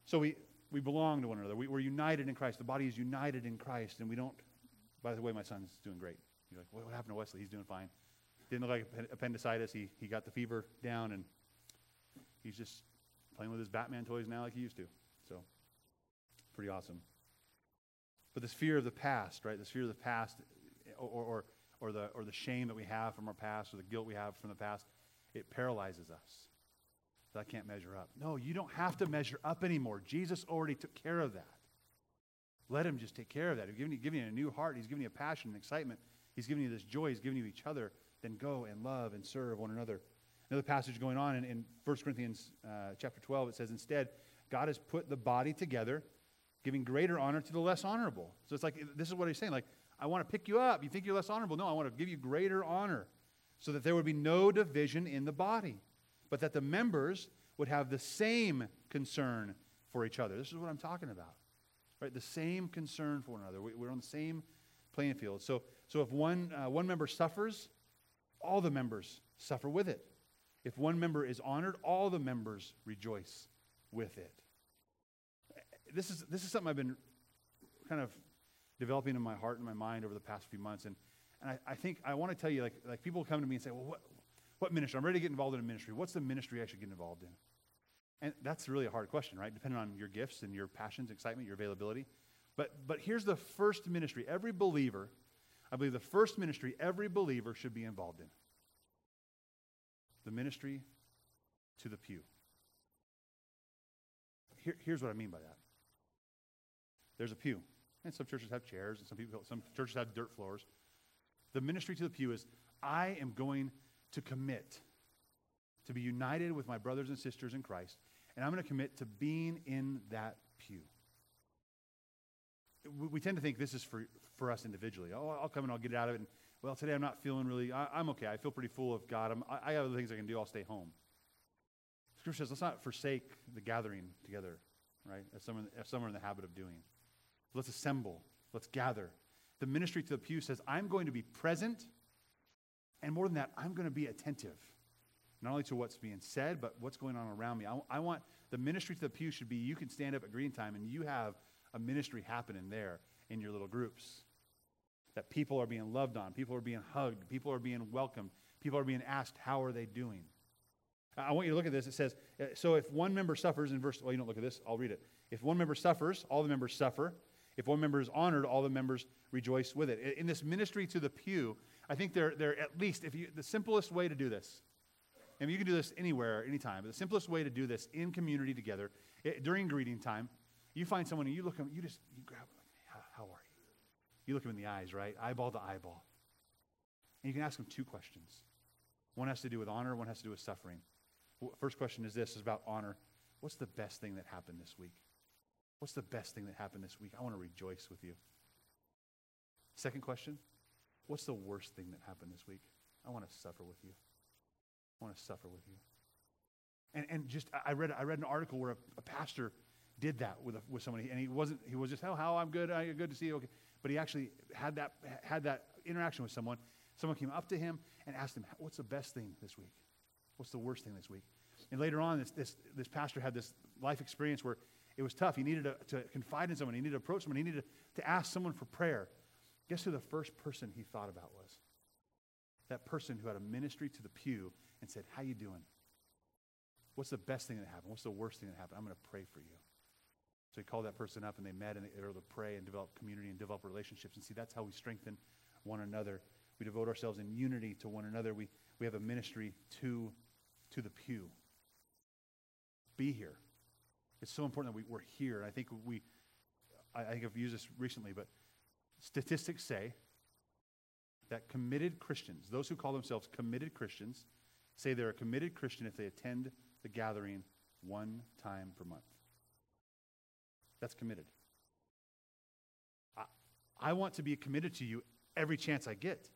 So we, we belong to one another. We, we're united in Christ. The body is united in Christ, and we don't. By the way, my son's doing great. You're like, what happened to Wesley? He's doing fine. Didn't look like appendicitis. He, he got the fever down, and he's just playing with his Batman toys now like he used to. So, pretty awesome. But this fear of the past, right? This fear of the past, or, or, or, the, or the shame that we have from our past, or the guilt we have from the past, it paralyzes us. So I can't measure up. No, you don't have to measure up anymore. Jesus already took care of that. Let him just take care of that. He's giving you, giving you a new heart. He's giving you a passion and excitement. He's giving you this joy. He's giving you each other. Then go and love and serve one another. Another passage going on in, in 1 Corinthians uh, chapter 12, it says, Instead, God has put the body together, giving greater honor to the less honorable. So it's like, this is what he's saying. Like, I want to pick you up. You think you're less honorable? No, I want to give you greater honor so that there would be no division in the body, but that the members would have the same concern for each other. This is what I'm talking about. Right? The same concern for one another. We, are on the same playing field. So, so if one, uh, one member suffers, all the members suffer with it. If one member is honored, all the members rejoice with it. This is, this is something I've been kind of developing in my heart and my mind over the past few months. And, and I, I think I want to tell you, like, like people come to me and say, well, what, what ministry? I'm ready to get involved in a ministry. What's the ministry I should get involved in? And that's really a hard question, right? Depending on your gifts and your passions, excitement, your availability. But, but here's the first ministry. Every believer, I believe the first ministry every believer should be involved in the ministry to the pew. Here, here's what I mean by that. There's a pew, and some churches have chairs, and some people, some churches have dirt floors. The ministry to the pew is I am going to commit to be united with my brothers and sisters in Christ, and I'm going to commit to being in that pew. We, tend to think this is for, for us individually. Oh, I'll come and I'll get out of it. And well, today I'm not feeling really, I, am okay. I feel pretty full of God. I'm, I, I have other things I can do. I'll stay home. Scripture says, let's not forsake the gathering together, right? As some, as some are in the habit of doing. Let's assemble. Let's gather. The ministry to the pew says, I'm going to be present, and more than that, I'm going to be attentive. Not only to what's being said, but what's going on around me. I, I want the ministry to the pew should be you can stand up at green time and you have a ministry happening there in your little groups that people are being loved on, people are being hugged, people are being welcomed, people are being asked, How are they doing? I want you to look at this. It says, uh, So if one member suffers, in verse, well, you don't look at this, I'll read it. If one member suffers, all the members suffer. If one member is honored, all the members rejoice with it. In this ministry to the pew, I think they're, they're at least, if you, the simplest way to do this, and you can do this anywhere, anytime, but the simplest way to do this in community together, it, during greeting time, you find someone and you look at them, you just, you grab them, like, how, how are you? You look them in the eyes, right? Eyeball to eyeball. And you can ask them two questions. One has to do with honor, one has to do with suffering. First question is this is about honor. What's the best thing that happened this week? What's the best thing that happened this week? I want to rejoice with you. Second question What's the worst thing that happened this week? I want to suffer with you. I want to suffer with you. And, and just, I read, I read an article where a, a pastor did that with, a, with somebody, and he wasn't, he was just, oh, how I'm good, I'm good to see you. Okay but he actually had that, had that interaction with someone. Someone came up to him and asked him, What's the best thing this week? What's the worst thing this week? And later on, this, this, this pastor had this life experience where it was tough. He needed to, to confide in someone, he needed to approach someone, he needed to, to ask someone for prayer. Guess who the first person he thought about was? That person who had a ministry to the pew and said, How you doing? What's the best thing that happened? What's the worst thing that happened? I'm going to pray for you. So he called that person up and they met and they were able to pray and develop community and develop relationships. And see, that's how we strengthen one another. We devote ourselves in unity to one another. We, we have a ministry to, to the pew. Be here. It's so important that we, we're here. And I think we, I, I think I've used this recently, but statistics say that committed Christians, those who call themselves committed Christians, say they're a committed Christian if they attend the gathering one time per month. That's committed. I, I want to be committed to you every chance I get.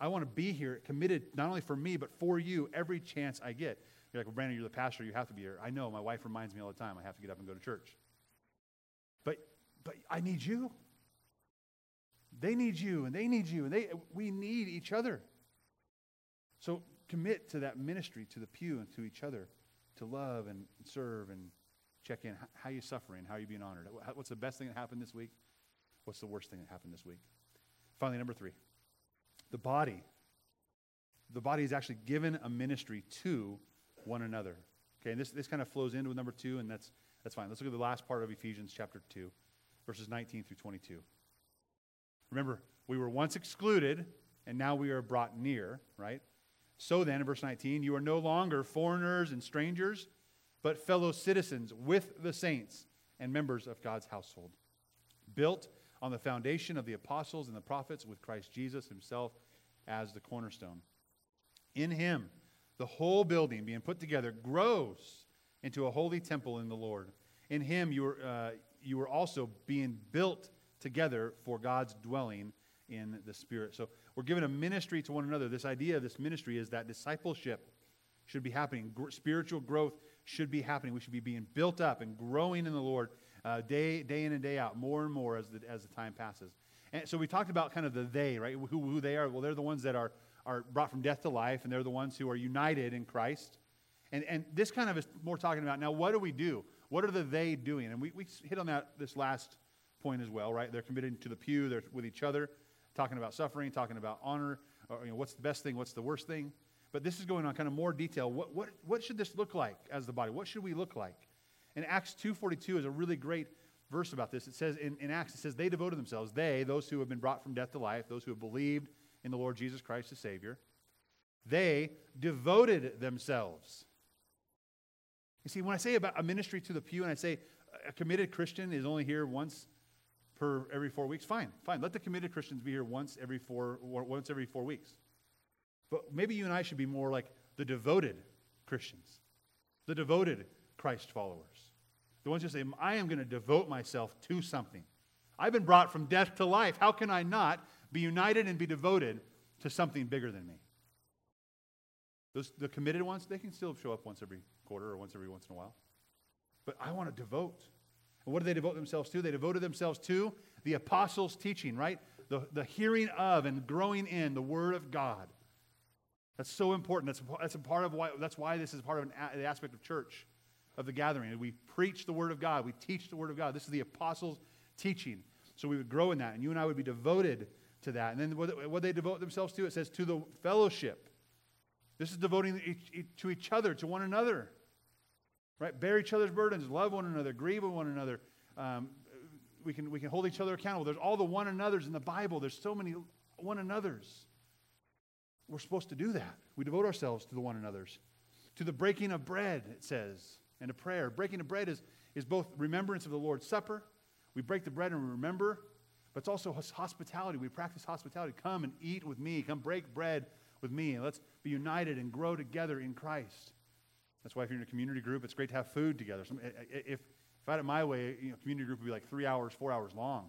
I want to be here committed not only for me, but for you every chance I get. You're like, well, Brandon, you're the pastor. You have to be here. I know. My wife reminds me all the time I have to get up and go to church. But, but I need you. They need you, and they need you, and they, we need each other. So commit to that ministry, to the pew, and to each other, to love and serve and check in. How are you suffering? How are you being honored? What's the best thing that happened this week? What's the worst thing that happened this week? Finally, number three the body. The body is actually given a ministry to one another. Okay, and this, this kind of flows into number two, and that's, that's fine. Let's look at the last part of Ephesians chapter 2, verses 19 through 22. Remember, we were once excluded, and now we are brought near, right? So then, in verse 19, you are no longer foreigners and strangers, but fellow citizens with the saints and members of God's household, built on the foundation of the apostles and the prophets, with Christ Jesus himself as the cornerstone. In him, the whole building being put together grows into a holy temple in the Lord. In him, you are, uh, you are also being built together for God's dwelling in the Spirit. So we're given a ministry to one another. This idea of this ministry is that discipleship should be happening, spiritual growth should be happening. We should be being built up and growing in the Lord uh, day, day in and day out, more and more as the, as the time passes. And so we talked about kind of the they, right? Who, who they are. Well, they're the ones that are, are brought from death to life, and they're the ones who are united in Christ. And, and this kind of is more talking about now, what do we do? What are the they doing? And we, we hit on that this last point as well, right? They're committed to the pew, they're with each other, talking about suffering, talking about honor, or, you know, what's the best thing, what's the worst thing. But this is going on kind of more detail. What, what, what should this look like as the body? What should we look like? And Acts 2.42 is a really great verse about this. It says in, in Acts, it says, they devoted themselves, they, those who have been brought from death to life, those who have believed in the Lord Jesus Christ as Savior, they devoted themselves. You see, when I say about a ministry to the pew and I say a committed Christian is only here once per every four weeks, fine, fine. Let the committed Christians be here once every four, once every four weeks. But maybe you and I should be more like the devoted Christians, the devoted Christ followers. The ones who say, I am going to devote myself to something. I've been brought from death to life. How can I not be united and be devoted to something bigger than me? Those, the committed ones, they can still show up once every quarter or once every once in a while. But I want to devote. And what do they devote themselves to? They devoted themselves to the apostles' teaching, right? The, the hearing of and growing in the Word of God. That's so important. That's, that's a part of why, that's why this is part of an, the aspect of church, of the gathering. We preach the Word of God. We teach the Word of God. This is the apostles' teaching. So we would grow in that. And you and I would be devoted to that. And then what, they devote themselves to, it says to the fellowship. This is devoting to each other, to one another. Right? Bear each other's burdens, love one another, grieve with one another. Um, we, can, we can hold each other accountable. There's all the one another's in the Bible. There's so many one another's. We're supposed to do that. We devote ourselves to the one another's. To the breaking of bread, it says, and a prayer. Breaking of bread is, is both remembrance of the Lord's Supper. We break the bread and we remember, but it's also hospitality. We practice hospitality. Come and eat with me. Come break bread with me. Let's be united and grow together in Christ. That's why if you're in a community group, it's great to have food together. If, if I had it my way, you know, community group would be like three hours, four hours long.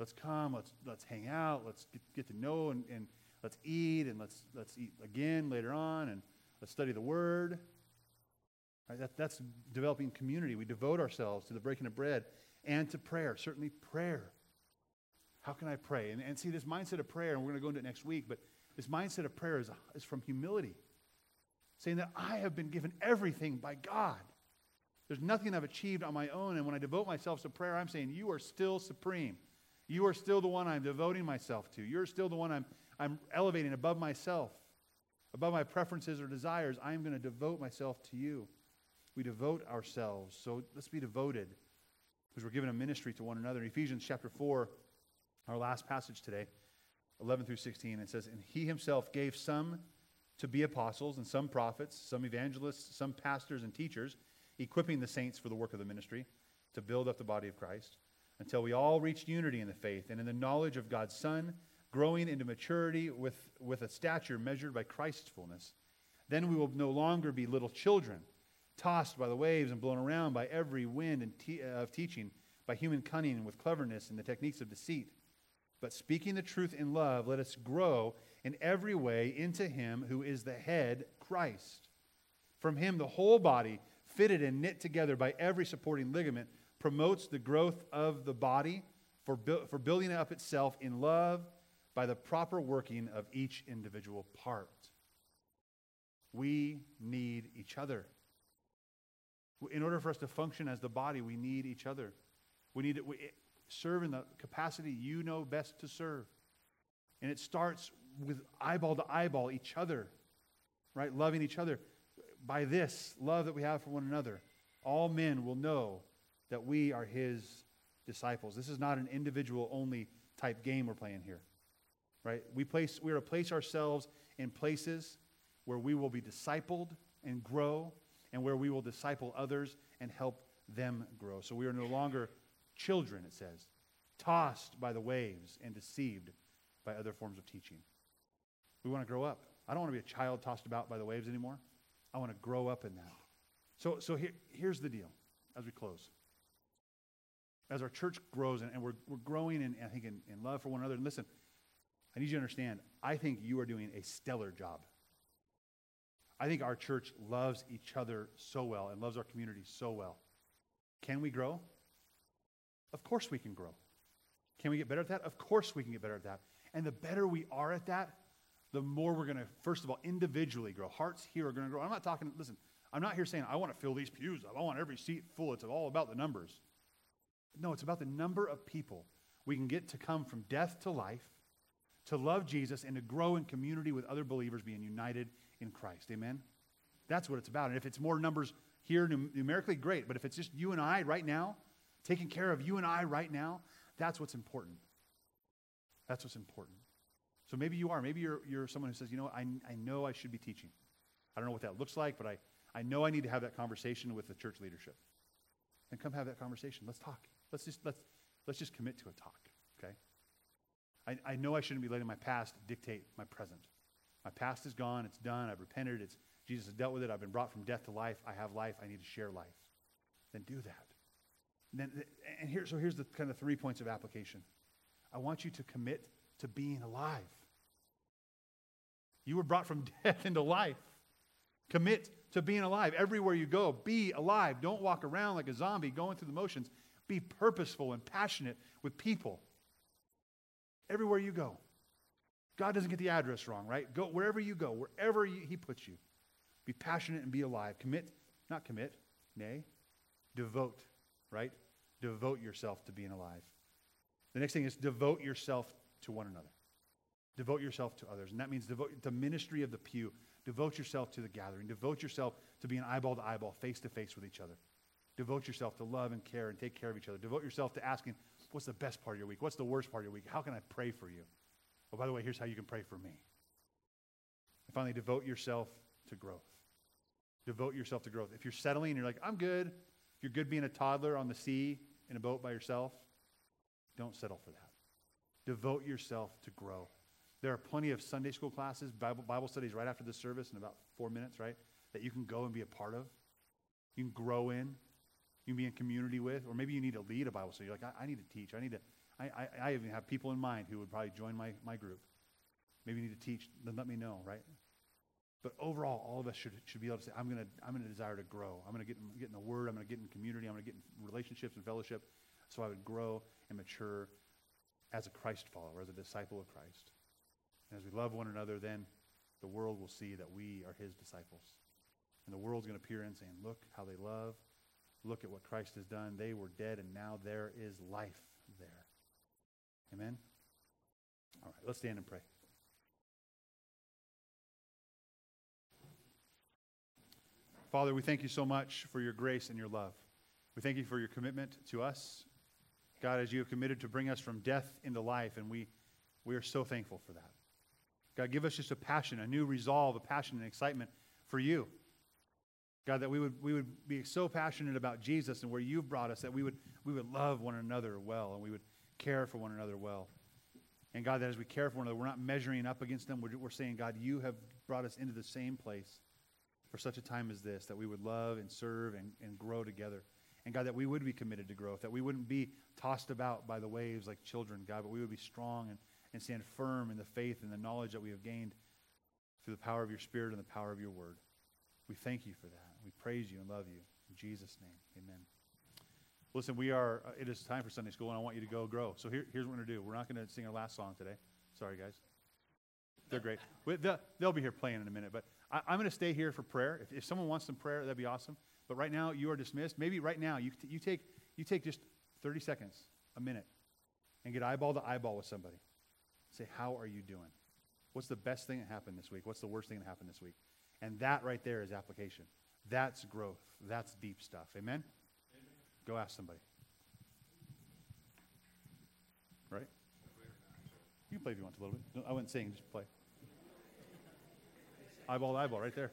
Let's come, let's, let's hang out, let's get, get to know and, and let's eat and let's, let's eat again later on and let's study the word. Right, that, that's developing community. We devote ourselves to the breaking of bread and to prayer, certainly prayer. How can I pray? And, and see, this mindset of prayer, and we're going to go into it next week, but this mindset of prayer is, is from humility, saying that I have been given everything by God. There's nothing I've achieved on my own. And when I devote myself to prayer, I'm saying, You are still supreme. You are still the one I'm devoting myself to. You're still the one I'm, I'm elevating above myself, above my preferences or desires. I am going to devote myself to you. We devote ourselves. So let's be devoted because we're given a ministry to one another. In Ephesians chapter 4, our last passage today, 11 through 16, it says, And he himself gave some to be apostles, and some prophets, some evangelists, some pastors and teachers, equipping the saints for the work of the ministry to build up the body of Christ until we all reached unity in the faith and in the knowledge of God's Son, growing into maturity with, with a stature measured by Christ's fullness. Then we will no longer be little children, tossed by the waves and blown around by every wind te- uh, of teaching, by human cunning and with cleverness and the techniques of deceit. But speaking the truth in love, let us grow in every way into Him who is the head, Christ. From Him, the whole body, fitted and knit together by every supporting ligament, promotes the growth of the body for, bu- for building up itself in love by the proper working of each individual part. We need each other. In order for us to function as the body, we need each other. We need we, serve in the capacity you know best to serve. And it starts with eyeball to eyeball each other, right? Loving each other. By this love that we have for one another, all men will know that we are his disciples. This is not an individual only type game we're playing here. Right? We place we are to place ourselves in places where we will be discipled and grow and where we will disciple others and help them grow. So we are no longer children, it says, tossed by the waves and deceived by other forms of teaching. We want to grow up. I don't want to be a child tossed about by the waves anymore. I want to grow up in that. So, so here, here's the deal as we close. As our church grows and, and we're, we're growing in, I think, in, in love for one another. And listen, I need you to understand, I think you are doing a stellar job. I think our church loves each other so well and loves our community so well. Can we grow? Of course we can grow. Can we get better at that? Of course we can get better at that. And the better we are at that, the more we're going to, first of all, individually grow. Hearts here are going to grow. I'm not talking, listen, I'm not here saying I want to fill these pews up. I want every seat full. It's all about the numbers. No, it's about the number of people we can get to come from death to life, to love Jesus, and to grow in community with other believers being united in Christ. Amen? That's what it's about. And if it's more numbers here numerically, great. But if it's just you and I right now, taking care of you and I right now, that's what's important. That's what's important. So maybe you are. Maybe you're, you're someone who says, you know, I, I know I should be teaching. I don't know what that looks like, but I, I know I need to have that conversation with the church leadership. And come have that conversation. Let's talk. Let's just, let's, let's just commit to a talk, okay? I, I know I shouldn't be letting my past dictate my present. My past is gone. It's done. I've repented. It's, Jesus has dealt with it. I've been brought from death to life. I have life. I need to share life. Then do that. And, then, and here, so here's the kind of three points of application. I want you to commit to being alive. You were brought from death into life. Commit to being alive. Everywhere you go, be alive. Don't walk around like a zombie going through the motions. Be purposeful and passionate with people. Everywhere you go. God doesn't get the address wrong, right? Go wherever you go, wherever you, He puts you. Be passionate and be alive. Commit, not commit, nay, devote, right? Devote yourself to being alive. The next thing is devote yourself to one another. Devote yourself to others. And that means devote the ministry of the pew. Devote yourself to the gathering. Devote yourself to being eyeball to eyeball, face to face with each other. Devote yourself to love and care and take care of each other. Devote yourself to asking, what's the best part of your week? What's the worst part of your week? How can I pray for you? Oh, by the way, here's how you can pray for me. And finally, devote yourself to growth. Devote yourself to growth. If you're settling and you're like, I'm good, if you're good being a toddler on the sea in a boat by yourself, don't settle for that. Devote yourself to grow. There are plenty of Sunday school classes, Bible, Bible studies right after the service in about four minutes, right? That you can go and be a part of. You can grow in. You can be in community with. Or maybe you need to lead a Bible study. You're like, I, I need to teach. I need to. I, I, I, even have people in mind who would probably join my, my group. Maybe you need to teach. Then let me know, right? But overall, all of us should, should be able to say, I'm going to I'm to desire to grow. I'm going to get in, get in the Word. I'm going to get in community. I'm going to get in relationships and fellowship so I would grow and mature as a Christ follower, as a disciple of Christ. And as we love one another, then the world will see that we are his disciples. And the world's going to peer in saying, look how they love. Look at what Christ has done. They were dead, and now there is life there. Amen? All right, let's stand and pray. Father, we thank you so much for your grace and your love. We thank you for your commitment to us. God, as you have committed to bring us from death into life, and we, we are so thankful for that. God, give us just a passion, a new resolve, a passion and excitement for you. God, that we would, we would be so passionate about Jesus and where you've brought us that we would, we would love one another well and we would care for one another well. And God, that as we care for one another, we're not measuring up against them. We're, we're saying, God, you have brought us into the same place for such a time as this, that we would love and serve and, and grow together. And God, that we would be committed to growth, that we wouldn't be tossed about by the waves like children, God, but we would be strong and, and stand firm in the faith and the knowledge that we have gained through the power of your Spirit and the power of your word. We thank you for that. We praise you and love you. In Jesus' name, amen. Listen, we are, uh, it is time for Sunday school, and I want you to go grow. So here, here's what we're going to do. We're not going to sing our last song today. Sorry, guys. They're great. They'll, they'll be here playing in a minute, but I, am going to stay here for prayer. If, if someone wants some prayer, that'd be awesome. But right now, you are dismissed. Maybe right now, you, you, take, you take just 30 seconds, a minute, and get eyeball to eyeball with somebody. Say, How are you doing? What's the best thing that happened this week? What's the worst thing that happened this week? And that right there is application. That's growth. That's deep stuff. Amen? Amen. Go ask somebody. Right? You can play if you want to a little bit. No, I wasn't saying just play. Eyeball to eyeball right there.